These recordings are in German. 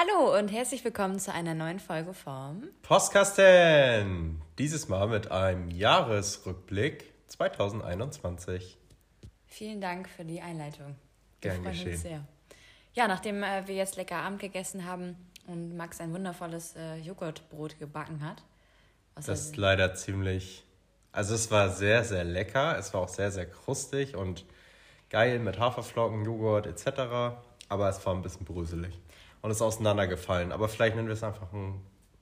Hallo und herzlich willkommen zu einer neuen Folge vom Postkasten. Dieses Mal mit einem Jahresrückblick 2021. Vielen Dank für die Einleitung. Gern geschehen. Sehr. Ja, nachdem äh, wir jetzt lecker Abend gegessen haben und Max ein wundervolles äh, Joghurtbrot gebacken hat. Das ist leider ziemlich. Also, es war sehr, sehr lecker. Es war auch sehr, sehr krustig und geil mit Haferflocken, Joghurt etc. Aber es war ein bisschen bröselig und ist auseinandergefallen. Aber vielleicht nennen wir es einfach ein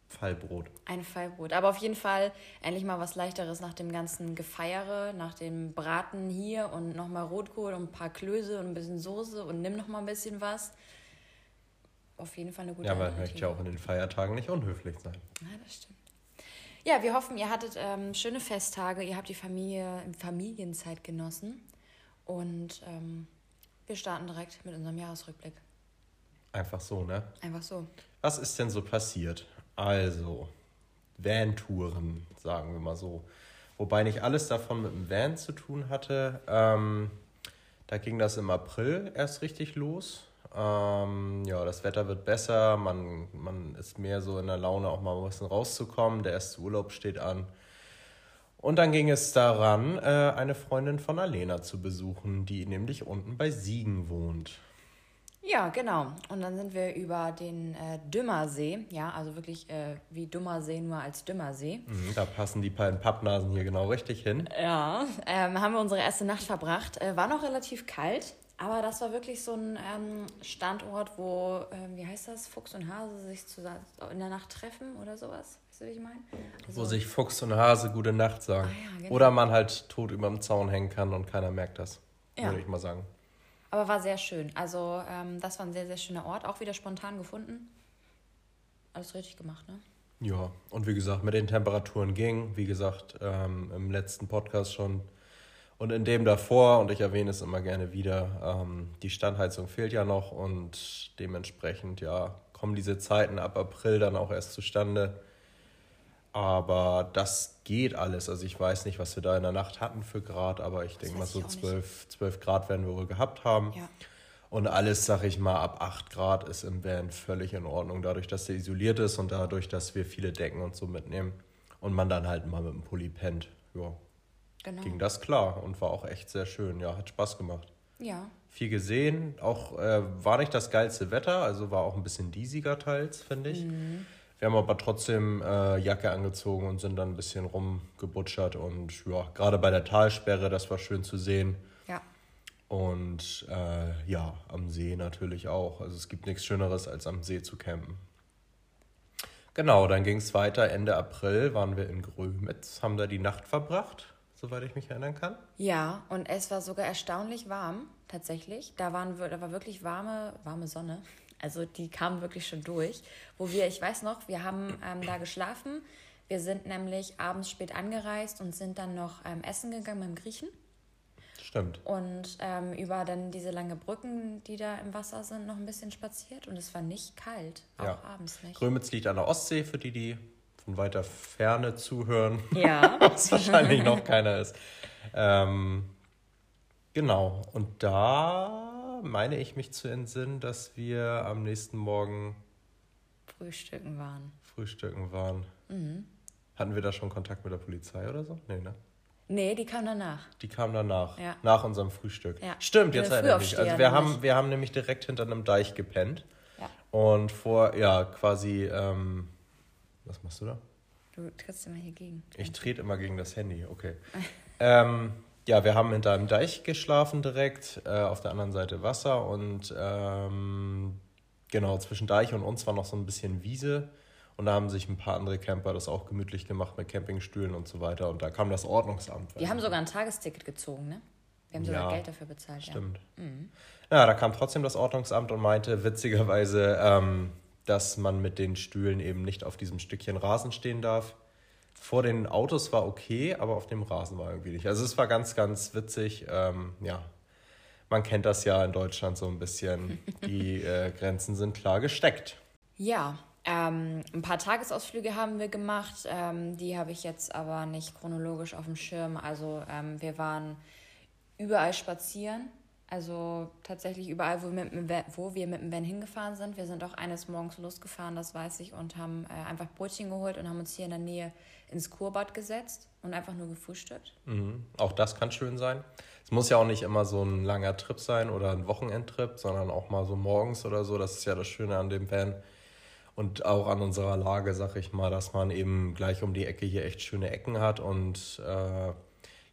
Fallbrot. Ein Fallbrot. Aber auf jeden Fall endlich mal was Leichteres nach dem ganzen Gefeiere, nach dem Braten hier und nochmal Rotkohl und ein paar Klöße und ein bisschen Soße und nimm nochmal ein bisschen was. Auf jeden Fall eine gute Ja, aber man möchte ja auch in den Feiertagen nicht unhöflich sein. Ja, das stimmt. Ja, wir hoffen, ihr hattet ähm, schöne Festtage, ihr habt die Familie in Familienzeit genossen und ähm, wir starten direkt mit unserem Jahresrückblick. Einfach so, ne? Einfach so. Was ist denn so passiert? Also, Van-Touren, sagen wir mal so. Wobei nicht alles davon mit dem Van zu tun hatte. Ähm, da ging das im April erst richtig los. Ähm, ja, das Wetter wird besser, man, man ist mehr so in der Laune, auch mal ein bisschen rauszukommen. Der erste Urlaub steht an. Und dann ging es daran, äh, eine Freundin von Alena zu besuchen, die nämlich unten bei Siegen wohnt. Ja, genau. Und dann sind wir über den äh, Dümmersee, ja, also wirklich äh, wie Dummersee, nur als Dümmersee. Mhm, da passen die beiden Pappnasen hier genau richtig hin. Ja, ähm, haben wir unsere erste Nacht verbracht. Äh, war noch relativ kalt, aber das war wirklich so ein ähm, Standort, wo, ähm, wie heißt das, Fuchs und Hase sich zusammen in der Nacht treffen oder sowas. Weißt du, wie ich meine? Also, wo sich Fuchs und Hase gute Nacht sagen. Ah, ja, genau. Oder man halt tot über dem Zaun hängen kann und keiner merkt das, ja. würde ich mal sagen. Aber war sehr schön. Also ähm, das war ein sehr, sehr schöner Ort. Auch wieder spontan gefunden. Alles richtig gemacht, ne? Ja, und wie gesagt, mit den Temperaturen ging, wie gesagt, ähm, im letzten Podcast schon und in dem davor, und ich erwähne es immer gerne wieder, ähm, die Standheizung fehlt ja noch und dementsprechend, ja, kommen diese Zeiten ab April dann auch erst zustande. Aber das geht alles. Also ich weiß nicht, was wir da in der Nacht hatten für Grad, aber ich denke mal so 12, 12 Grad werden wir wohl gehabt haben. Ja. Und alles, sag ich mal, ab 8 Grad ist im Van völlig in Ordnung, dadurch, dass der isoliert ist und dadurch, dass wir viele Decken und so mitnehmen und man dann halt mal mit dem Pulli pennt. Ja. Genau. Ging das klar und war auch echt sehr schön. Ja, hat Spaß gemacht. Ja. Viel gesehen. Auch äh, war nicht das geilste Wetter, also war auch ein bisschen diesiger teils, finde ich. Mhm. Wir haben aber trotzdem äh, Jacke angezogen und sind dann ein bisschen rumgebutschert und ja, gerade bei der Talsperre, das war schön zu sehen. Ja. Und äh, ja, am See natürlich auch. Also es gibt nichts Schöneres, als am See zu campen. Genau, dann ging es weiter. Ende April waren wir in Grömitz, haben da die Nacht verbracht, soweit ich mich erinnern kann. Ja, und es war sogar erstaunlich warm, tatsächlich. Da, waren, da war wirklich warme, warme Sonne. Also die kamen wirklich schon durch. Wo wir, ich weiß noch, wir haben ähm, da geschlafen. Wir sind nämlich abends spät angereist und sind dann noch ähm, essen gegangen beim Griechen. Stimmt. Und ähm, über dann diese lange Brücken, die da im Wasser sind, noch ein bisschen spaziert. Und es war nicht kalt, auch ja. abends nicht. Grömitz liegt an der Ostsee, für die, die von weiter Ferne zuhören. Ja. Was wahrscheinlich noch keiner ist. Ähm, genau. Und da meine ich mich zu entsinnen, dass wir am nächsten Morgen Frühstücken waren. Frühstücken waren. Mhm. Hatten wir da schon Kontakt mit der Polizei oder so? Nee, ne? Nee, die kam danach. Die kam danach. Ja. Nach unserem Frühstück. Ja. Stimmt, jetzt erinnere ich mich. Also wir haben, wir haben nämlich direkt hinter einem Deich gepennt. Ja. Und vor, ja, quasi, ähm, was machst du da? Du trittst immer hier gegen. Ich trete immer gegen das Handy, okay. ähm, ja, wir haben hinter einem Deich geschlafen direkt, äh, auf der anderen Seite Wasser und ähm, genau, zwischen Deich und uns war noch so ein bisschen Wiese. Und da haben sich ein paar andere Camper das auch gemütlich gemacht mit Campingstühlen und so weiter. Und da kam das Ordnungsamt. Die haben sogar ein Tagesticket gezogen, ne? Wir haben sogar ja, Geld dafür bezahlt. Stimmt. Ja. Mhm. ja, da kam trotzdem das Ordnungsamt und meinte witzigerweise, ähm, dass man mit den Stühlen eben nicht auf diesem Stückchen Rasen stehen darf vor den Autos war okay, aber auf dem Rasen war irgendwie nicht. Also es war ganz, ganz witzig. Ähm, ja, man kennt das ja in Deutschland so ein bisschen. Die äh, Grenzen sind klar gesteckt. Ja, ähm, ein paar Tagesausflüge haben wir gemacht. Ähm, die habe ich jetzt aber nicht chronologisch auf dem Schirm. Also ähm, wir waren überall spazieren. Also tatsächlich überall, wo wir, mit, dem Van- wo wir mit dem Van hingefahren sind. Wir sind auch eines Morgens losgefahren, das weiß ich, und haben äh, einfach Brötchen geholt und haben uns hier in der Nähe ins Kurbad gesetzt und einfach nur gefrühstückt. Mhm. Auch das kann schön sein. Es muss ja auch nicht immer so ein langer Trip sein oder ein Wochenendtrip, sondern auch mal so morgens oder so. Das ist ja das Schöne an dem Van und auch an unserer Lage, sag ich mal, dass man eben gleich um die Ecke hier echt schöne Ecken hat und äh,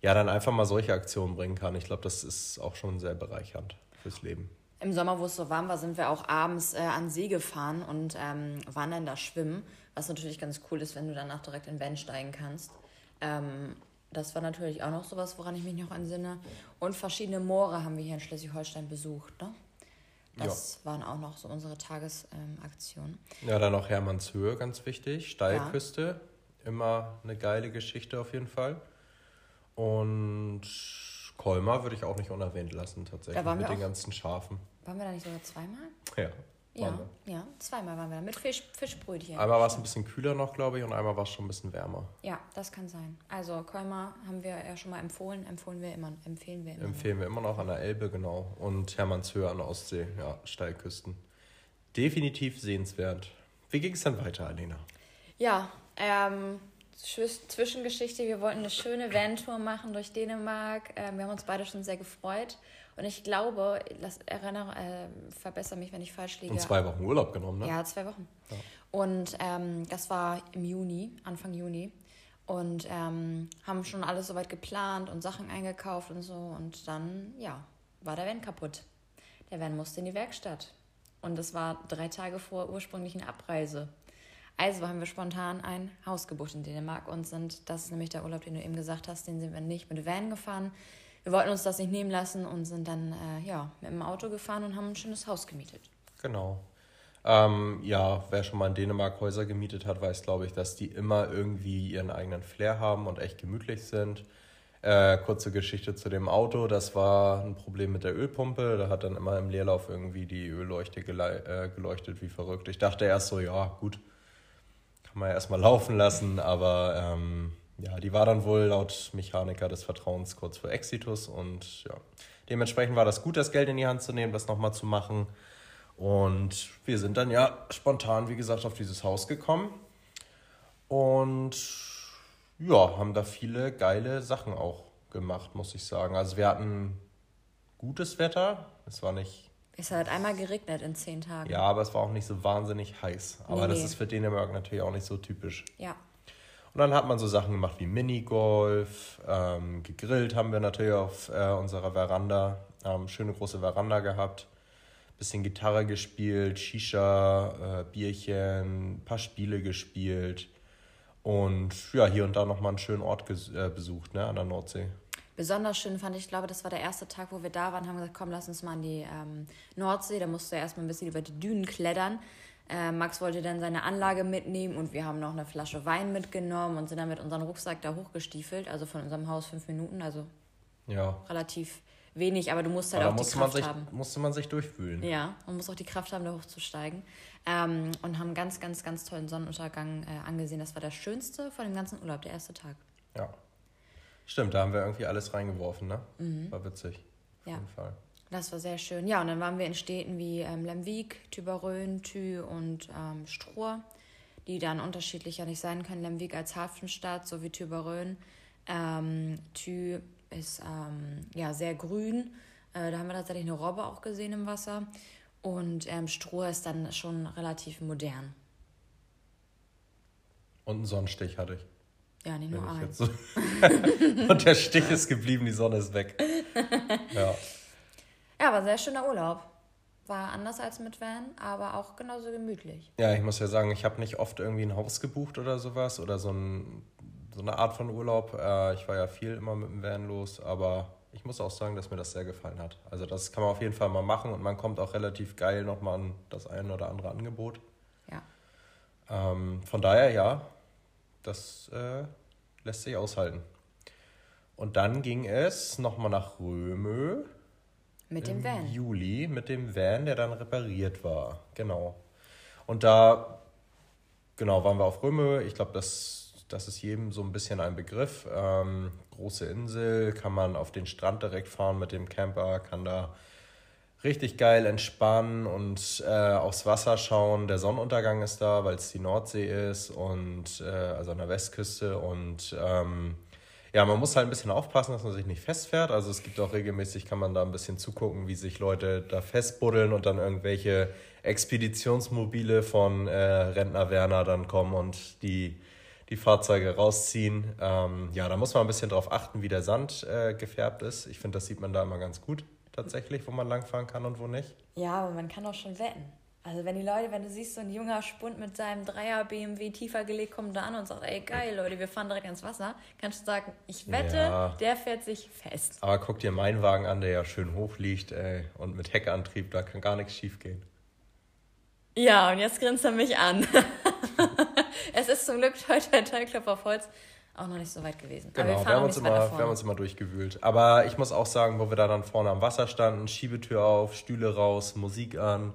ja, dann einfach mal solche Aktionen bringen kann. Ich glaube, das ist auch schon sehr bereichernd fürs Leben. Im Sommer, wo es so warm war, sind wir auch abends äh, an See gefahren und ähm, waren dann da schwimmen, was natürlich ganz cool ist, wenn du danach direkt in den Van steigen kannst. Ähm, das war natürlich auch noch sowas, woran ich mich noch entsinne. Und verschiedene Moore haben wir hier in Schleswig-Holstein besucht. Ne? Das waren auch noch so unsere Tagesaktionen. Ja, dann noch Hermannshöhe, ganz wichtig. Steilküste, immer eine geile Geschichte auf jeden Fall. Und Kolmar würde ich auch nicht unerwähnt lassen, tatsächlich, mit den ganzen Schafen. waren wir da nicht sogar zweimal? Ja, Ja, ja, zweimal waren wir da mit Fisch, Fischbrötchen. Einmal war es ein bisschen kühler noch, glaube ich, und einmal war es schon ein bisschen wärmer. Ja, das kann sein. Also Kolmar haben wir ja schon mal empfohlen, empfohlen wir immer, empfehlen wir immer. noch. Empfehlen wir immer noch an der Elbe, genau. Und Hermannshöhe an der Ostsee, ja, Steilküsten. Definitiv sehenswert. Wie ging es dann weiter, Alena? Ja, ähm, Zwisch- Zwischengeschichte. Wir wollten eine schöne Van-Tour machen durch Dänemark. Ähm, wir haben uns beide schon sehr gefreut. Und ich glaube, lass, erinnere, äh, verbessere mich, wenn ich falsch liege. Und zwei Wochen Urlaub genommen, ne? Ja, zwei Wochen. Und ähm, das war im Juni, Anfang Juni. Und ähm, haben schon alles soweit geplant und Sachen eingekauft und so. Und dann, ja, war der Van kaputt. Der Van musste in die Werkstatt. Und das war drei Tage vor ursprünglichen Abreise. Also haben wir spontan ein Haus gebucht in Dänemark und sind, das ist nämlich der Urlaub, den du eben gesagt hast, den sind wir nicht mit Van gefahren. Wir wollten uns das nicht nehmen lassen und sind dann äh, ja, mit dem Auto gefahren und haben ein schönes Haus gemietet. Genau. Ähm, ja, wer schon mal in Dänemark Häuser gemietet hat, weiß, glaube ich, dass die immer irgendwie ihren eigenen Flair haben und echt gemütlich sind. Äh, kurze Geschichte zu dem Auto. Das war ein Problem mit der Ölpumpe. Da hat dann immer im Leerlauf irgendwie die Ölleuchte äh, geleuchtet wie verrückt. Ich dachte erst so, ja, gut, kann man ja erstmal laufen lassen. Aber ähm, ja, die war dann wohl laut Mechaniker des Vertrauens kurz vor Exitus. Und ja, dementsprechend war das gut, das Geld in die Hand zu nehmen, das nochmal zu machen. Und wir sind dann ja spontan, wie gesagt, auf dieses Haus gekommen und ja, haben da viele geile Sachen auch gemacht, muss ich sagen. Also wir hatten gutes Wetter. Es war nicht, Es hat einmal geregnet in zehn Tagen. ja, aber es war auch nicht so wahnsinnig heiß. Aber Nee, das nee. ist für Dänemark natürlich auch nicht so typisch. Ja. Und dann hat man so Sachen gemacht wie Minigolf, ähm, gegrillt haben wir natürlich auf äh, unserer Veranda, ähm, schöne große Veranda gehabt, bisschen Gitarre gespielt, Shisha, äh, Bierchen, paar Spiele gespielt und ja, hier und da nochmal einen schönen Ort äh, besucht, ne, an der Nordsee. Besonders schön fand ich, ich glaube, das war der erste Tag, wo wir da waren, haben gesagt, komm, lass uns mal an die ähm, Nordsee. Da musst du erstmal ein bisschen über die Dünen klettern. Äh, Max wollte dann seine Anlage mitnehmen und wir haben noch eine Flasche Wein mitgenommen und sind dann mit unserem Rucksack da hochgestiefelt. Also von unserem Haus fünf Minuten, also Ja, relativ wenig, aber du musst halt aber auch die Kraft sich, haben. musste man sich durchwühlen. Ja, man muss auch die Kraft haben, da hochzusteigen. Ähm, und haben ganz, ganz, ganz tollen Sonnenuntergang äh, angesehen. Das war der schönste von dem ganzen Urlaub, der erste Tag. Ja. Stimmt, da haben wir irgendwie alles reingeworfen, ne? War witzig. Auf Mhm. Ja. jeden Fall. Das war sehr schön. Ja, und dann waren wir in Städten wie ähm, Lemvik, Tüberöen, Thü und ähm, Struhr, die dann unterschiedlicher nicht sein können. Lemvik als Hafenstadt sowie Tüberöen. Ähm, Thü ist ähm, ja sehr grün. Äh, da haben wir tatsächlich eine Robbe auch gesehen im Wasser. Und ähm, Struhr ist dann schon relativ modern. Und einen Sonnenstich hatte ich. Ja, nicht nur jetzt so und der Stich ist geblieben, die Sonne ist weg. Ja. Ja, war ein sehr schöner Urlaub. War anders als mit Van, aber auch genauso gemütlich. ja, ich muss ja sagen, ich habe nicht oft irgendwie ein Haus gebucht oder sowas oder so, ein, so eine Art von Urlaub. Äh, ich war ja viel immer mit dem Van los, aber ich muss auch sagen, dass mir das sehr gefallen hat. Also das kann man auf jeden Fall mal machen und man kommt auch relativ geil nochmal an das ein oder andere Angebot. Ja. Ähm, von daher, ja, das äh, lässt sich aushalten. Und dann ging es nochmal nach Römö. Mit dem im Van. Juli mit dem Van, der dann repariert war. Genau. Und da, genau, waren wir auf Röme. Ich glaube, das das ist jedem so ein bisschen ein Begriff. Ähm, große Insel, kann man auf den Strand direkt fahren mit dem Camper, kann da richtig geil entspannen und äh, aufs Wasser schauen. Der Sonnenuntergang ist da, weil es die Nordsee ist und äh, also an der Westküste und ähm, ja, man muss halt ein bisschen aufpassen, dass man sich nicht festfährt. Also es gibt auch regelmäßig, kann man da ein bisschen zugucken, wie sich Leute da festbuddeln und dann irgendwelche Expeditionsmobile von äh, Rentner Werner dann kommen und die, die Fahrzeuge rausziehen. Ähm, ja, da muss man ein bisschen drauf achten, wie der Sand äh, gefärbt ist. Ich finde, das sieht man da immer ganz gut tatsächlich, wo man langfahren kann und wo nicht. Ja, aber man kann auch schon wetten. Also wenn die Leute, wenn du siehst, so ein junger Spund mit seinem Dreier BMW tiefer gelegt kommt da an und sagt, ey geil Leute, wir fahren direkt ins Wasser, kannst du sagen, ich wette, ja. der fährt sich fest. Aber guck dir meinen Wagen an, der ja schön hoch liegt ey, und mit Heckantrieb, da kann gar nichts schief gehen. Ja, und jetzt grinst er mich an. es ist zum Glück heute ein Teilklopf auf Holz auch noch nicht so weit gewesen. Genau, wir, wir, haben uns immer, wir haben uns immer durchgewühlt. Aber ich muss auch sagen, wo wir da dann vorne am Wasser standen, Schiebetür auf, Stühle raus, Musik an,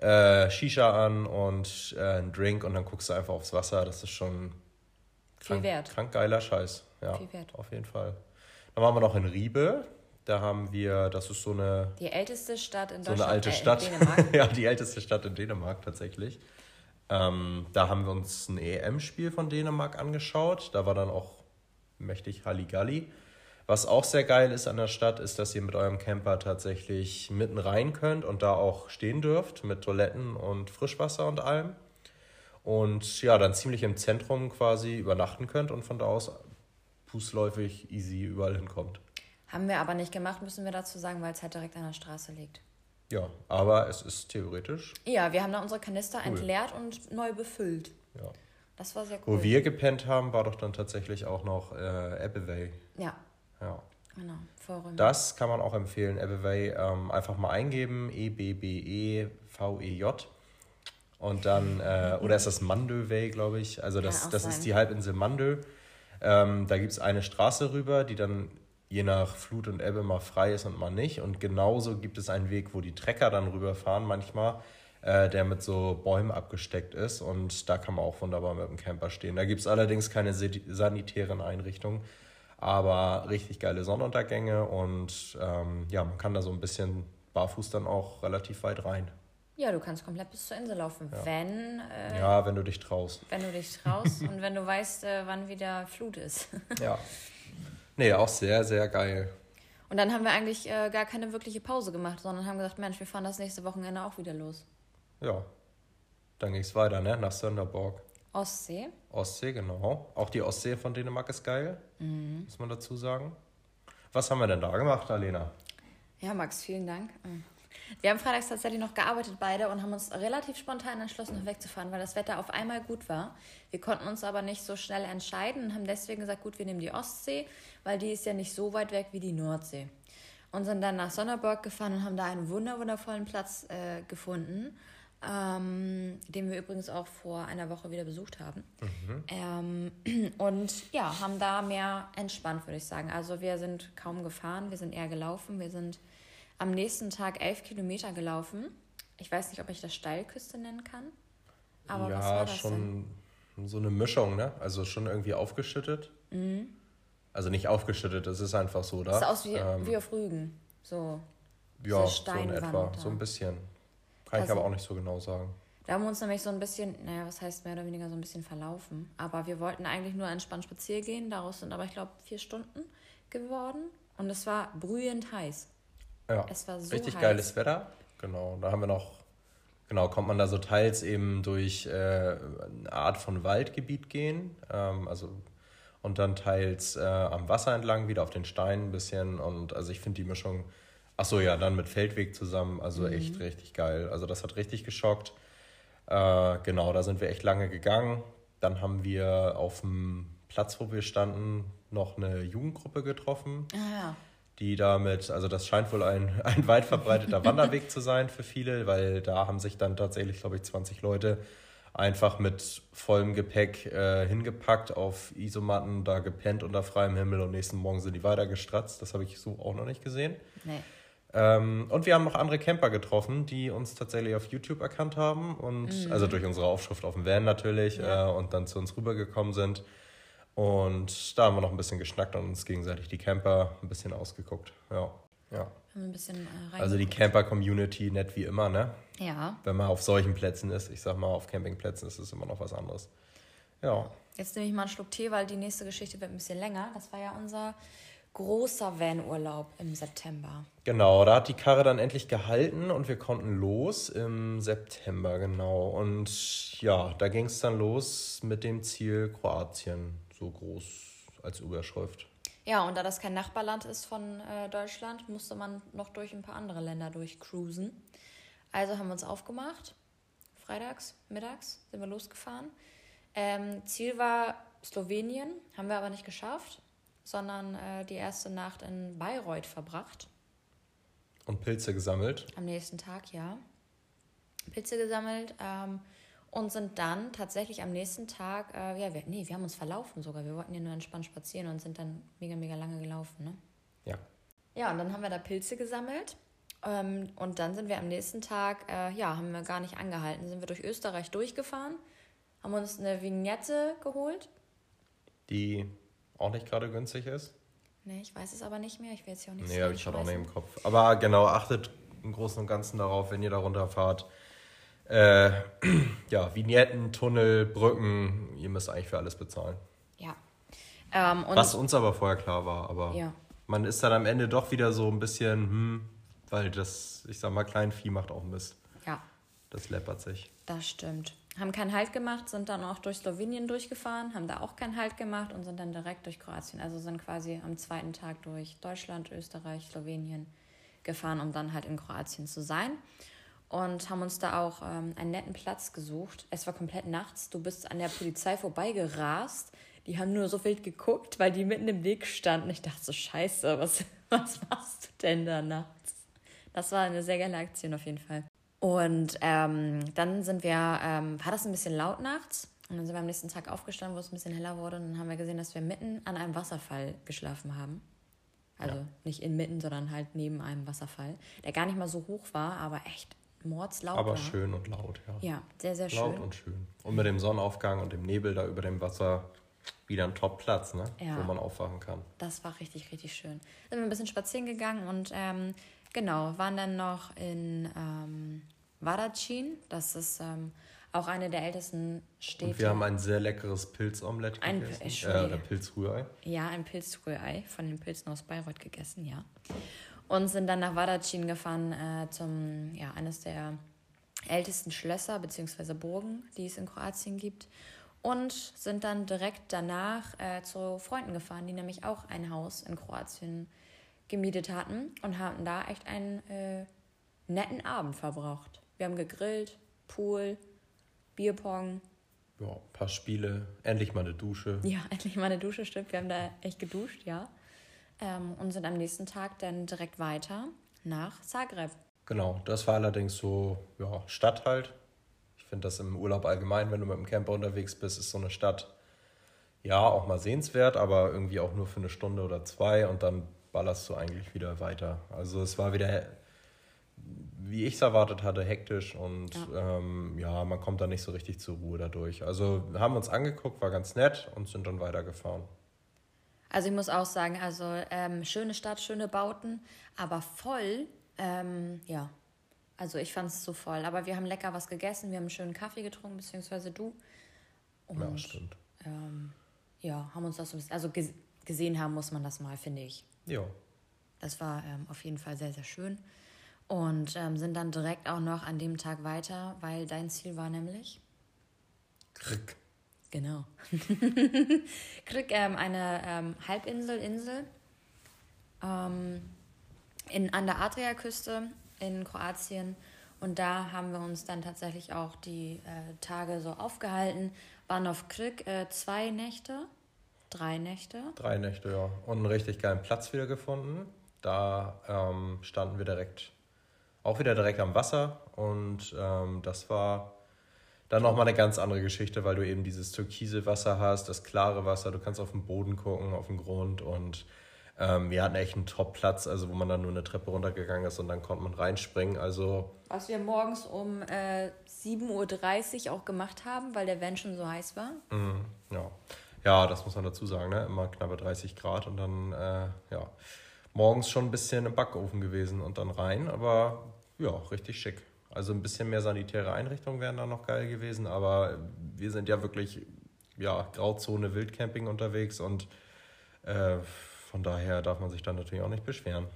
äh, Shisha an und äh, ein Drink und dann guckst du einfach aufs Wasser. Das ist schon krank, Viel wert. krank geiler Scheiß. Ja, Viel wert. auf jeden Fall. Dann waren wir noch in Riebe. Da haben wir, das ist so eine. Die älteste Stadt in Deutschland. So eine alte äh, Stadt. ja, die älteste Stadt in Dänemark tatsächlich. Ähm, da haben wir uns ein EM-Spiel von Dänemark angeschaut. Da war dann auch mächtig Halligalli. Was auch sehr geil ist an der Stadt, ist, dass ihr mit eurem Camper tatsächlich mitten rein könnt und da auch stehen dürft mit Toiletten und Frischwasser und allem. Und ja, dann ziemlich im Zentrum quasi übernachten könnt und von da aus fußläufig easy überall hinkommt. Haben wir aber nicht gemacht, müssen wir dazu sagen, weil es halt direkt an der Straße liegt. Ja, aber es ist theoretisch. Ja, wir haben da unsere Kanister cool. entleert und neu befüllt. Ja. Das war sehr cool. Wo wir gepennt haben, war doch dann tatsächlich auch noch äh, Abbevey. Ja. Ja. Genau, Vorräume. Das kann man auch empfehlen. Abbevey ähm, einfach mal eingeben: E-B-B-E-V-E-J. Und dann, äh, oder ist das Mandövey, glaube ich. Also, das, das ist die Halbinsel Mandö. Ähm, da gibt es eine Straße rüber, die dann je nach Flut und Ebbe mal frei ist und mal nicht. Und genauso gibt es einen Weg, wo die Trecker dann rüberfahren manchmal, äh, der mit so Bäumen abgesteckt ist. Und da kann man auch wunderbar mit dem Camper stehen. Da gibt es allerdings keine sanitären Einrichtungen, aber richtig geile Sonnenuntergänge. Und ähm, ja, man kann da so ein bisschen barfuß dann auch relativ weit rein. Ja, du kannst komplett bis zur Insel laufen, ja. wenn. Äh, ja, wenn du dich traust. Wenn du dich traust und wenn du weißt, äh, wann wieder Flut ist. ja. Nee, auch sehr, sehr geil. Und dann haben wir eigentlich äh, gar keine wirkliche Pause gemacht, sondern haben gesagt, Mensch, wir fahren das nächste Wochenende auch wieder los. Ja. Dann ging es weiter, ne? Nach Sönderborg. Ostsee. Ostsee, genau. Auch die Ostsee von Dänemark ist geil, mhm. muss man dazu sagen. Was haben wir denn da gemacht, Alena? Ja, Max, vielen Dank. Wir haben freitags tatsächlich noch gearbeitet beide und haben uns relativ spontan entschlossen, noch wegzufahren, weil das Wetter auf einmal gut war. Wir konnten uns aber nicht so schnell entscheiden und haben deswegen gesagt, gut, wir nehmen die Ostsee, weil die ist ja nicht so weit weg wie die Nordsee. Und sind dann nach Sonderburg gefahren und haben da einen wundervollen Platz äh, gefunden, ähm, den wir übrigens auch vor einer Woche wieder besucht haben. Mhm. Ähm, und ja, haben da mehr entspannt, würde ich sagen. Also wir sind kaum gefahren, wir sind eher gelaufen, wir sind am nächsten Tag elf Kilometer gelaufen. Ich weiß nicht, ob ich das Steilküste nennen kann. Aber ja, was war das schon denn? so eine Mischung, ne? Also schon irgendwie aufgeschüttet. Mhm. Also nicht aufgeschüttet, es ist einfach so, da. Sieht aus wie, ähm, wie auf Rügen. So. Ja, so in etwa. So ein bisschen. Kann also, ich aber auch nicht so genau sagen. Da haben wir uns nämlich so ein bisschen, naja, was heißt mehr oder weniger so ein bisschen verlaufen. Aber wir wollten eigentlich nur entspannt spazieren gehen. Daraus sind aber, ich glaube, vier Stunden geworden. Und es war brühend heiß. Ja. Es war so Richtig heiß. geiles Wetter. Genau. Da haben wir noch, genau, kommt man da so teils eben durch äh, eine Art von Waldgebiet gehen. Ähm, also und dann teils äh, am Wasser entlang, wieder auf den Steinen ein bisschen. Und also ich finde die Mischung, ach so, ja, dann mit Feldweg zusammen, also mhm. echt richtig geil. Also das hat richtig geschockt. Äh, genau, da sind wir echt lange gegangen. Dann haben wir auf dem Platz, wo wir standen, noch eine Jugendgruppe getroffen. Ah, ja die damit, also das scheint wohl ein, ein weit verbreiteter Wanderweg zu sein für viele, weil da haben sich dann tatsächlich, glaube ich, 20 Leute einfach mit vollem Gepäck äh, hingepackt auf Isomatten, da gepennt unter freiem Himmel und nächsten Morgen sind die weiter gestratzt. Das habe ich so auch noch nicht gesehen. Nee. Ähm, und wir haben noch andere Camper getroffen, die uns tatsächlich auf YouTube erkannt haben und mhm. also durch unsere Aufschrift auf dem Van natürlich ja. äh, und dann zu uns rübergekommen sind. Und da haben wir noch ein bisschen geschnackt und uns gegenseitig die Camper ein bisschen ausgeguckt. Ja. ja. Bisschen äh, Also die Camper-Community nett wie immer, ne? Ja. Wenn man auf solchen Plätzen ist. Ich sag mal, auf Campingplätzen ist es immer noch was anderes. Ja. Jetzt nehme ich mal einen Schluck Tee, weil die nächste Geschichte wird ein bisschen länger. Das war ja unser großer Van-Urlaub im September. Genau, da hat die Karre dann endlich gehalten und wir konnten los im September, genau. Und ja, da ging es dann los mit dem Ziel Kroatien, so groß als Überschrift. Ja, und da das kein Nachbarland ist von äh, Deutschland, musste man noch durch ein paar andere Länder durchcruisen. Also haben wir uns aufgemacht. Freitags, mittags sind wir losgefahren. Ähm, Ziel war Slowenien, haben wir aber nicht geschafft, sondern äh, die erste Nacht in Bayreuth verbracht. Und Pilze gesammelt. Am nächsten Tag, ja. Pilze gesammelt ähm, und sind dann tatsächlich am nächsten Tag, äh, ja, wir, nee, wir haben uns verlaufen sogar. Wir wollten ja nur entspannt spazieren und sind dann mega, mega lange gelaufen, ne? Ja. Ja, und dann haben wir da Pilze gesammelt. Ähm, und dann sind wir am nächsten Tag, äh, ja, haben wir gar nicht angehalten, sind wir durch Österreich durchgefahren, haben uns eine Vignette geholt. Die auch nicht gerade günstig ist. Nee, ich weiß es aber nicht mehr. Ich will jetzt hier auch nicht Nee, habe ich gerade auch nicht im Kopf. Aber genau, achtet im Großen und Ganzen darauf, wenn ihr da runterfahrt. Äh, ja, Vignetten, Tunnel, Brücken, ihr müsst eigentlich für alles bezahlen. Ja. Ähm, Was uns aber vorher klar war, aber Ja. man ist dann am Ende doch wieder so ein bisschen, hm, weil das, ich sag mal, Kleinvieh macht auch Mist. ja, Das läppert sich. das stimmt. Haben keinen Halt gemacht, sind dann auch durch Slowenien durchgefahren, haben da auch keinen Halt gemacht und sind dann direkt durch Kroatien. Also sind quasi am zweiten Tag durch Deutschland, Österreich, Slowenien gefahren, um dann halt in Kroatien zu sein. Und haben uns da auch ähm, einen netten Platz gesucht. Es war komplett nachts. Du bist an der Polizei vorbeigerast. Die haben nur so wild geguckt, weil die mitten im Weg standen. Ich dachte so, scheiße, was, was machst du denn da nachts? Das war eine sehr geile Aktion auf jeden Fall. Und ähm, dann sind wir, ähm, war das ein bisschen laut nachts. Und dann sind wir am nächsten Tag aufgestanden, wo es ein bisschen heller wurde. Und dann haben wir gesehen, dass wir mitten an einem Wasserfall geschlafen haben. Also Ja. nicht inmitten, sondern halt neben einem Wasserfall, der gar nicht mal so hoch war, aber echt mordslaut Aber war. schön und laut, ja. Ja, sehr, sehr Laut schön. und schön. Und mit dem Sonnenaufgang und dem Nebel da über dem Wasser wieder ein Top-Platz, ne? Ja. Wo man aufwachen kann. Das war richtig, richtig schön. Sind wir ein bisschen spazieren gegangen und ähm, genau, waren dann noch in ähm, Varacin. Das ist ähm, auch eine der ältesten Städte. Und wir haben ein sehr leckeres Pilzomelett Ein- gegessen. Äh, Entschuldige. oder Pilzrührei. Ja, ein Pilzrührei von den Pilzen aus Bayreuth gegessen, ja. Und sind dann nach Wadacin gefahren äh, zum, ja, eines der ältesten Schlösser bzw. Burgen, die es in Kroatien gibt. Und sind dann direkt danach äh, zu Freunden gefahren, die nämlich auch ein Haus in Kroatien gemietet hatten und haben da echt einen äh, netten Abend verbracht. Wir haben gegrillt, Pool, Bierpong, Ja, ein paar Spiele. Endlich mal eine Dusche. ja, endlich mal eine Dusche, stimmt. Wir haben da echt geduscht, ja. Ähm, und sind am nächsten Tag dann direkt weiter nach Zagreb. Genau, das war allerdings so, ja, Stadt halt. Ich finde das im Urlaub allgemein, wenn du mit dem Camper unterwegs bist, ist so eine Stadt, ja, auch mal sehenswert, aber irgendwie auch nur für eine Stunde oder zwei und dann ballerst du eigentlich wieder weiter. Also es war wieder, wie ich es erwartet hatte, hektisch und ja. Ähm, ja, man kommt da nicht so richtig zur Ruhe dadurch. Also wir haben uns angeguckt, war ganz nett und sind dann weitergefahren. Also ich muss auch sagen, also ähm, schöne Stadt, schöne Bauten, aber voll, ähm, ja. Also ich fand es so voll. Aber wir haben lecker was gegessen, wir haben einen schönen Kaffee getrunken, beziehungsweise du. Und, ja, stimmt. Ähm, ja, haben uns das so ein bisschen, also ges gesehen haben muss man das mal, finde ich. Ja. Das war ähm, auf jeden Fall sehr, sehr schön. Und ähm, sind dann direkt auch noch an dem Tag weiter, weil dein Ziel war nämlich. Krick. Genau. Krieg ähm, eine ähm, Halbinsel, Insel ähm, in, an der Adriaküste in Kroatien. Und da haben wir uns dann tatsächlich auch die äh, Tage so aufgehalten. Waren auf Krieg äh, zwei Nächte, drei Nächte. Drei Nächte, ja. Und einen richtig geilen Platz wieder gefunden. Da ähm, standen wir direkt, auch wieder direkt am Wasser. Und ähm, das war dann nochmal eine ganz andere Geschichte, weil du eben dieses türkise Wasser hast, das klare Wasser. Du kannst auf den Boden gucken, auf den Grund. Und ähm, wir hatten echt einen Top-Platz, also wo man dann nur eine Treppe runtergegangen ist und dann konnte man reinspringen. Also Was wir morgens um äh, 7.30 Uhr auch gemacht haben, weil der Van schon so heiß war. Mm, ja. Ja, das muss man dazu sagen, ne? Immer knappe 30 Grad und dann, äh, ja, morgens schon ein bisschen im Backofen gewesen und dann rein, aber ja, richtig schick. Also ein bisschen mehr sanitäre Einrichtungen wären da noch geil gewesen, aber wir sind ja wirklich, ja, Grauzone Wildcamping unterwegs und äh, von daher darf man sich dann natürlich auch nicht beschweren.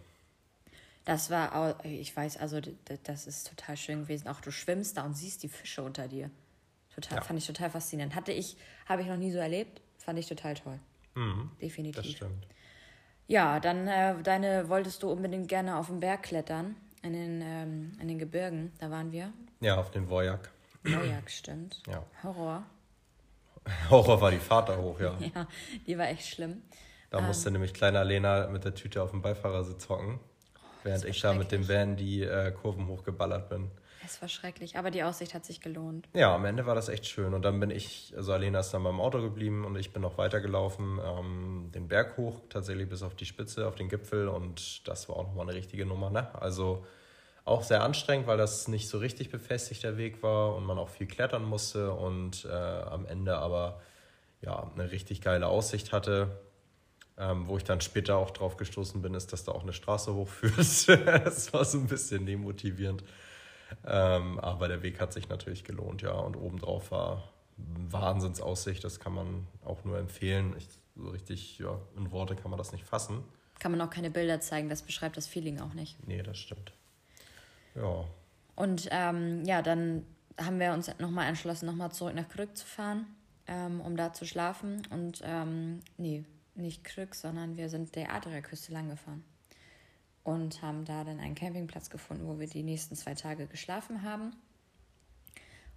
Das war, auch, ich weiß, also das ist total schön gewesen. Auch du schwimmst da und siehst die Fische unter dir. Total, ja. fand ich total faszinierend. Hatte ich, habe ich noch nie so erlebt. Fand ich total toll. Mhm, Definitiv. Das stimmt. Ja, dann äh, deine wolltest du unbedingt gerne auf den Berg klettern, in den, ähm, in den Gebirgen, da waren wir. Ja, auf den Wojak. Wojak, stimmt. Ja. Horror. Horror war die Fahrt da hoch, ja. ja, die war echt schlimm. Da ähm, musste nämlich kleiner Lena mit der Tüte auf dem Beifahrersitz hocken, oh, während ich da mit dem Van die äh, Kurven hochgeballert bin. Es war schrecklich, aber die Aussicht hat sich gelohnt. Ja, am Ende war das echt schön. Und dann bin ich, also Alena ist dann beim Auto geblieben und ich bin noch weitergelaufen, ähm, den Berg hoch, tatsächlich bis auf die Spitze, auf den Gipfel. Und das war auch nochmal eine richtige Nummer. Ne? Also auch sehr anstrengend, weil das nicht so richtig befestigter Weg war und man auch viel klettern musste und äh, am Ende aber ja, eine richtig geile Aussicht hatte. Ähm, wo ich dann später auch drauf gestoßen bin, ist, dass da auch eine Straße hochführt. das war so ein bisschen demotivierend. Ähm, aber der Weg hat sich natürlich gelohnt, ja. Und obendrauf war Wahnsinnsaussicht, das kann man auch nur empfehlen. Ich, so richtig, ja, in Worte kann man das nicht fassen. Kann man auch keine Bilder zeigen, das beschreibt das Feeling auch nicht. Nee, das stimmt. Ja. Und ähm, ja, dann haben wir uns nochmal entschlossen, nochmal zurück nach Krück zu fahren, ähm, um da zu schlafen. Und ähm, nee, nicht Krück, sondern wir sind der Adriaküste lang gefahren und haben da dann einen Campingplatz gefunden, wo wir die nächsten zwei Tage geschlafen haben,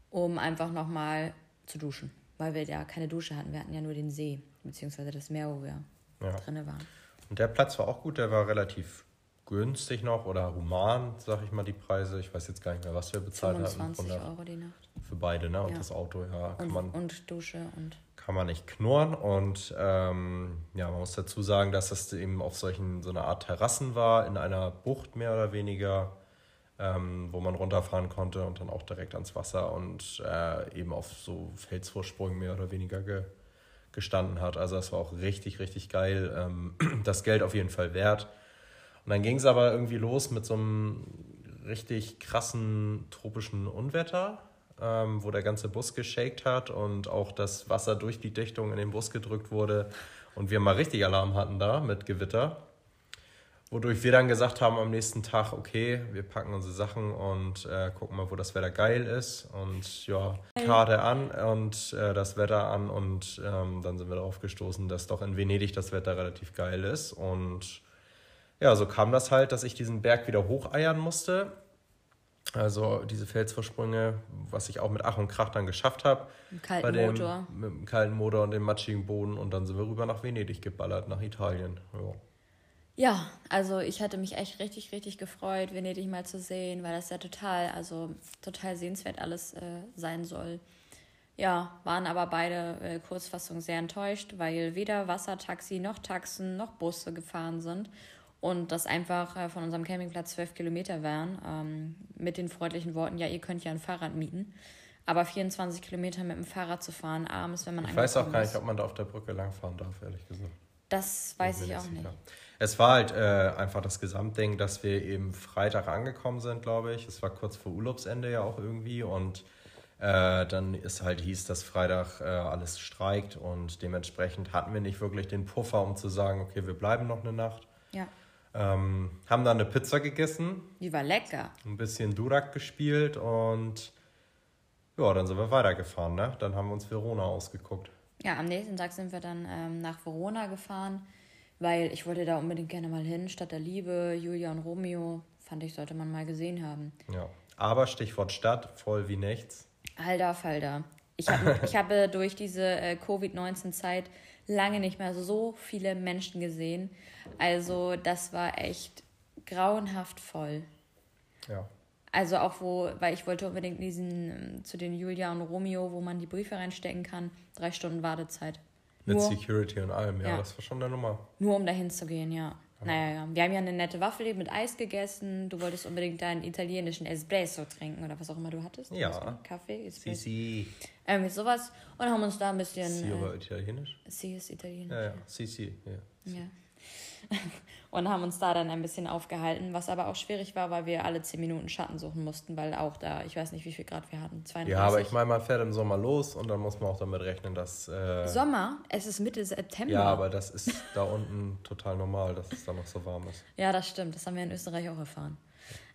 um einfach nochmal zu duschen, weil wir ja keine Dusche hatten. Wir hatten ja nur den See, beziehungsweise das Meer, wo wir ja. drinne waren. Und der Platz war auch gut, der war relativ günstig noch oder human, sag ich mal, die Preise. Ich weiß jetzt gar nicht mehr, was wir bezahlt 25 hatten. Euro die Nacht. Für beide, ne? Und ja. das Auto, ja. Kann und, man, und Dusche und kann man nicht knurren. Und ähm, ja, man muss dazu sagen, dass das eben auf solchen so einer Art Terrassen war, in einer Bucht mehr oder weniger, ähm, wo man runterfahren konnte und dann auch direkt ans Wasser und äh, eben auf so Felsvorsprüngen mehr oder weniger ge gestanden hat. Also das war auch richtig, richtig geil. Ähm, das Geld auf jeden Fall wert. Und dann ging es aber irgendwie los mit so einem richtig krassen tropischen Unwetter ähm, wo der ganze Bus geshakt hat und auch das Wasser durch die Dichtung in den Bus gedrückt wurde und wir mal richtig Alarm hatten da mit Gewitter. Wodurch wir dann gesagt haben am nächsten Tag, okay, wir packen unsere Sachen und äh, gucken mal, wo das Wetter geil ist. Und ja, Karte an und äh, das Wetter an. Und ähm, dann sind wir darauf gestoßen, dass doch in Venedig das Wetter relativ geil ist. Und ja, so kam das halt, dass ich diesen Berg wieder hocheiern musste. Also diese Felsvorsprünge, was ich auch mit Ach und Krach dann geschafft habe. Mit kalten dem, Motor. Mit dem kalten Motor und dem matschigen Boden. Und dann sind wir rüber nach Venedig geballert, nach Italien. Ja. Ja, also ich hatte mich echt richtig, richtig gefreut, Venedig mal zu sehen, weil das ja total, also total sehenswert alles äh, sein soll. Ja, waren aber beide äh, Kurzfassung sehr enttäuscht, weil weder Wassertaxi noch Taxen noch Busse gefahren sind und das einfach äh, von unserem Campingplatz zwölf Kilometer wären, ähm, mit den freundlichen Worten, ja, ihr könnt ja ein Fahrrad mieten. Aber 24 Kilometer mit dem Fahrrad zu fahren, abends, wenn man Ich weiß auch gar nicht, ob man da auf der Brücke langfahren darf, ehrlich gesagt. Das weiß ich, ich auch nicht. Es war halt äh, einfach das Gesamtding, dass wir eben Freitag angekommen sind, glaube ich. Es war kurz vor Urlaubsende ja auch irgendwie und äh, dann ist halt hieß, dass Freitag äh, alles streikt und dementsprechend hatten wir nicht wirklich den Puffer, um zu sagen, okay, wir bleiben noch eine Nacht. Ja. Ähm, haben dann eine Pizza gegessen. Die war lecker. Ein bisschen Durak gespielt und ja, dann sind wir weitergefahren. Ne? Dann haben wir uns Verona ausgeguckt. Ja, am nächsten Tag sind wir dann ähm, nach Verona gefahren, weil ich wollte da unbedingt gerne mal hin. Stadt der Liebe, Julia und Romeo, fand ich, sollte man mal gesehen haben. Ja, aber Stichwort Stadt, voll wie nichts. Alter Falter. Ich, hab, ich habe durch diese äh, Covid-19-Zeit lange nicht mehr so viele Menschen gesehen. Also das war echt grauenhaft voll. Ja. Also auch wo, weil ich wollte unbedingt diesen ähm, zu den Julia und Romeo, wo man die Briefe reinstecken kann, drei Stunden Wartezeit. Mit Nur, Security und allem, ja, ja, das war schon der Nummer. Nur um dahin zu gehen, ja. Naja, ja. Wir haben ja eine nette Waffel mit Eis gegessen. Du wolltest unbedingt deinen italienischen Espresso trinken oder was auch immer du hattest. Ja. Kaffee, Espresso. Si, si. Irgendwie sowas. Und haben uns da ein bisschen. Sie äh, aber italienisch? Sie ist italienisch. Ja, ja. Sisi, ja. Ja. Und haben uns da dann ein bisschen aufgehalten, was aber auch schwierig war, weil wir alle 10 Minuten Schatten suchen mussten, weil auch da, ich weiß nicht, wie viel Grad wir hatten, 32. Ja, aber ich meine, man fährt im Sommer los und dann muss man auch damit rechnen, dass. Äh, Sommer? Es ist Mitte September. ja, aber das ist da unten total normal, dass es da noch so warm ist. Ja, das stimmt. Das haben wir in Österreich auch erfahren.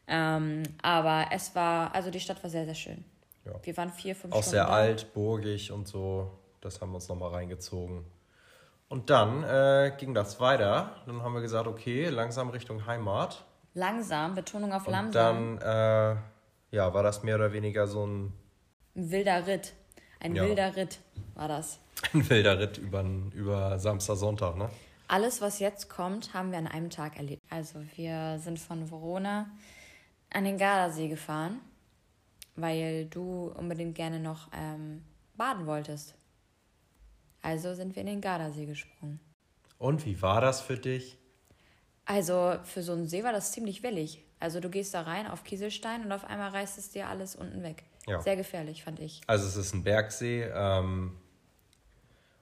Ähm, aber es war, also die Stadt war sehr, sehr schön. Ja. Wir waren vier, fünf Auch Stunden sehr da. alt, burgig und so. Das haben wir uns nochmal reingezogen. Und dann äh, ging das weiter. Dann haben wir gesagt, okay, langsam Richtung Heimat. Langsam, Betonung auf Und langsam. dann äh, ja, war das mehr oder weniger so ein, Ein wilder Ritt. Ein Ja. wilder Ritt war das. ein wilder Ritt über, über Samstag, Sonntag, ne? Alles, was jetzt kommt, haben wir an einem Tag erlebt. Also wir sind von Verona an den Gardasee gefahren, weil du unbedingt gerne noch ähm, baden wolltest. Also sind wir in den Gardasee gesprungen. Und wie war das für dich? Also für so einen See war das ziemlich wellig. Also du gehst da rein auf Kieselstein und auf einmal reißt es dir alles unten weg. Ja. Sehr gefährlich, fand ich. Also es ist ein Bergsee ähm,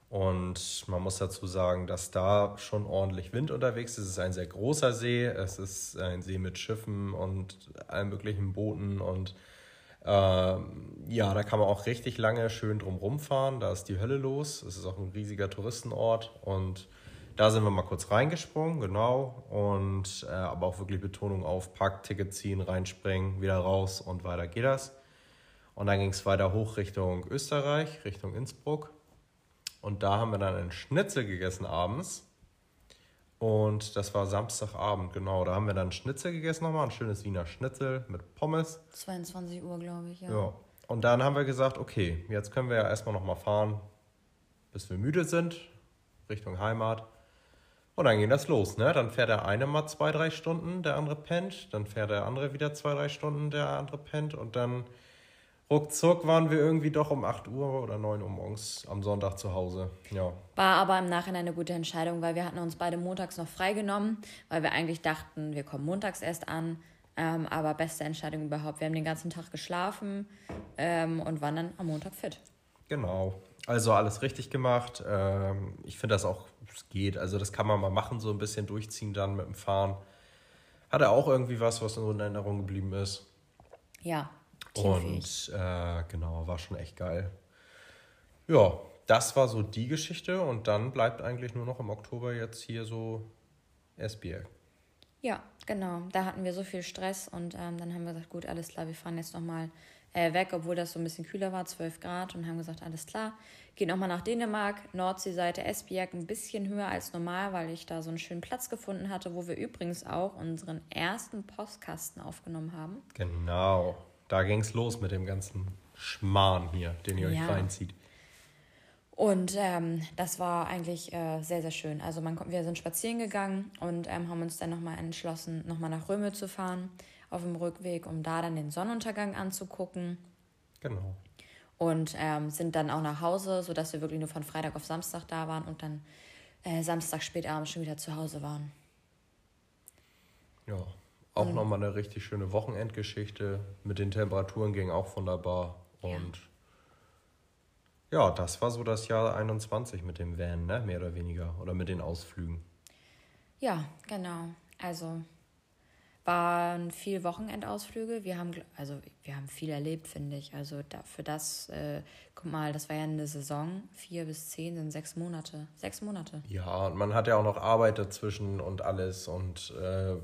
und man muss dazu sagen, dass da schon ordentlich Wind unterwegs ist. Es ist ein sehr großer See. Es ist ein See mit Schiffen und allen möglichen Booten und ja, da kann man auch richtig lange schön drum rumfahren. Da ist die Hölle los. Es ist auch ein riesiger Touristenort und da sind wir mal kurz reingesprungen, genau. Und äh, aber auch wirklich Betonung auf Park, Ticket ziehen, reinspringen, wieder raus und weiter geht das. Und dann ging es weiter hoch Richtung Österreich, Richtung Innsbruck. Und da haben wir dann einen Schnitzel gegessen abends. Und das war Samstagabend, genau. Da haben wir dann Schnitzel gegessen nochmal, ein schönes Wiener Schnitzel mit Pommes. 22 Uhr, glaube ich, ja. Ja. Und dann haben wir gesagt, okay, jetzt können wir ja erstmal nochmal fahren, bis wir müde sind, Richtung Heimat. Und dann ging das los, ne? Dann fährt der eine mal zwei, drei Stunden, der andere pennt. Dann fährt der andere wieder zwei, drei Stunden, der andere pennt. Und dann ruckzuck waren wir irgendwie doch um 8 Uhr oder 9 Uhr morgens am Sonntag zu Hause. Ja. War aber im Nachhinein eine gute Entscheidung, weil wir hatten uns beide montags noch freigenommen, weil wir eigentlich dachten, wir kommen montags erst an. Ähm, aber beste Entscheidung überhaupt. Wir haben den ganzen Tag geschlafen ähm, und waren dann am Montag fit. Genau. Also alles richtig gemacht. Ähm, ich finde das auch, es geht. Also das kann man mal machen, so ein bisschen durchziehen dann mit dem Fahren. Hatte auch irgendwie was, was in Erinnerung geblieben ist. Ja. Und äh, genau, war schon echt geil. Ja, das war so die Geschichte und dann bleibt eigentlich nur noch im Oktober jetzt hier so Esbjerg. Ja, genau. Da hatten wir so viel Stress und ähm, dann haben wir gesagt, gut, alles klar, wir fahren jetzt nochmal äh, weg, obwohl das so ein bisschen kühler war, 12 Grad und haben gesagt, alles klar, geht nochmal nach Dänemark, Nordseeseite Esbjerg, ein bisschen höher als normal, weil ich da so einen schönen Platz gefunden hatte, wo wir übrigens auch unseren ersten Postkasten aufgenommen haben. Genau, da ging es los mit dem ganzen Schmarrn hier, den ihr Ja. euch reinzieht. Und ähm, das war eigentlich äh, sehr, sehr schön. Also man, wir sind spazieren gegangen und ähm, haben uns dann nochmal entschlossen, nochmal nach Röme zu fahren auf dem Rückweg, um da dann den Sonnenuntergang anzugucken. Genau. Und ähm, sind dann auch nach Hause, sodass wir wirklich nur von Freitag auf Samstag da waren und dann äh, Samstag spätabends schon wieder zu Hause waren. Ja, auch nochmal eine richtig schöne Wochenendgeschichte. Mit den Temperaturen ging auch wunderbar. Und ja, das war so das Jahr 21 mit dem Van, ne? mehr oder weniger. Oder mit den Ausflügen. Ja, genau. Also waren viel Wochenendausflüge. Wir haben, also wir haben viel erlebt, finde ich. Also da, für das, äh, guck mal, das war ja eine Saison. Vier bis zehn sind sechs Monate. Sechs Monate. Ja, und man hat ja auch noch Arbeit dazwischen und alles. Und äh,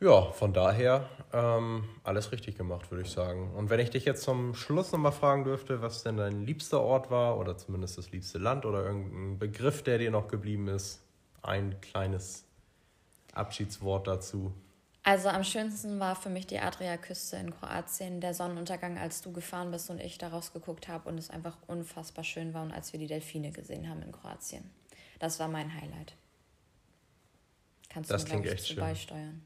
ja, von daher ähm, alles richtig gemacht, würde ich sagen. Und wenn ich dich jetzt zum Schluss nochmal fragen dürfte, was denn dein liebster Ort war oder zumindest das liebste Land oder irgendein Begriff, der dir noch geblieben ist, ein kleines Abschiedswort dazu. Also am schönsten war für mich die Adriaküste in Kroatien, der Sonnenuntergang, als du gefahren bist und ich da rausgeguckt habe und es einfach unfassbar schön war und als wir die Delfine gesehen haben in Kroatien. Das war mein Highlight. Kannst Das du, klingt ich, echt schön. beisteuern.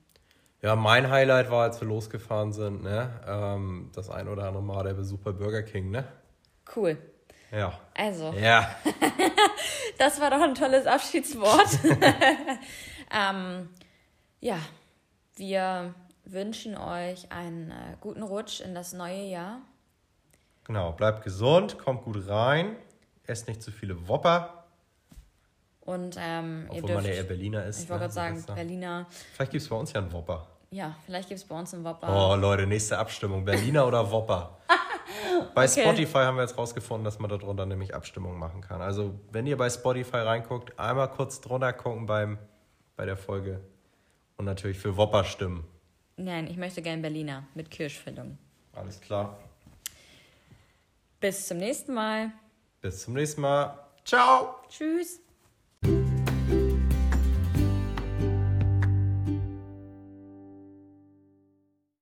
Ja, mein Highlight war, als wir losgefahren sind, ne? Ähm, das ein oder andere Mal der Besuch bei Burger King, ne? Cool. Ja. Also, Ja. das war doch ein tolles Abschiedswort. ähm, ja, wir wünschen euch einen äh, guten Rutsch in das neue Jahr. Genau, bleibt gesund, kommt gut rein, esst nicht zu viele Whopper. Und ähm, ihr Obwohl man ja dürft, eher Berliner ist. ich wollte ne, gerade sagen. Berliner, Vielleicht gibt es bei uns ja einen Whopper. Ja, vielleicht gibt es bei uns einen Whopper. Oh, Leute, nächste Abstimmung. Berliner oder Whopper? Bei Okay. Spotify haben wir jetzt rausgefunden, dass man darunter nämlich Abstimmungen machen kann. Also, wenn ihr bei Spotify reinguckt, einmal kurz drunter gucken beim, bei der Folge. Und natürlich für Whopper stimmen. Nein, ich möchte gern Berliner mit Kirschfüllung. Alles klar. Bis zum nächsten Mal. Bis zum nächsten Mal. Ciao! Tschüss.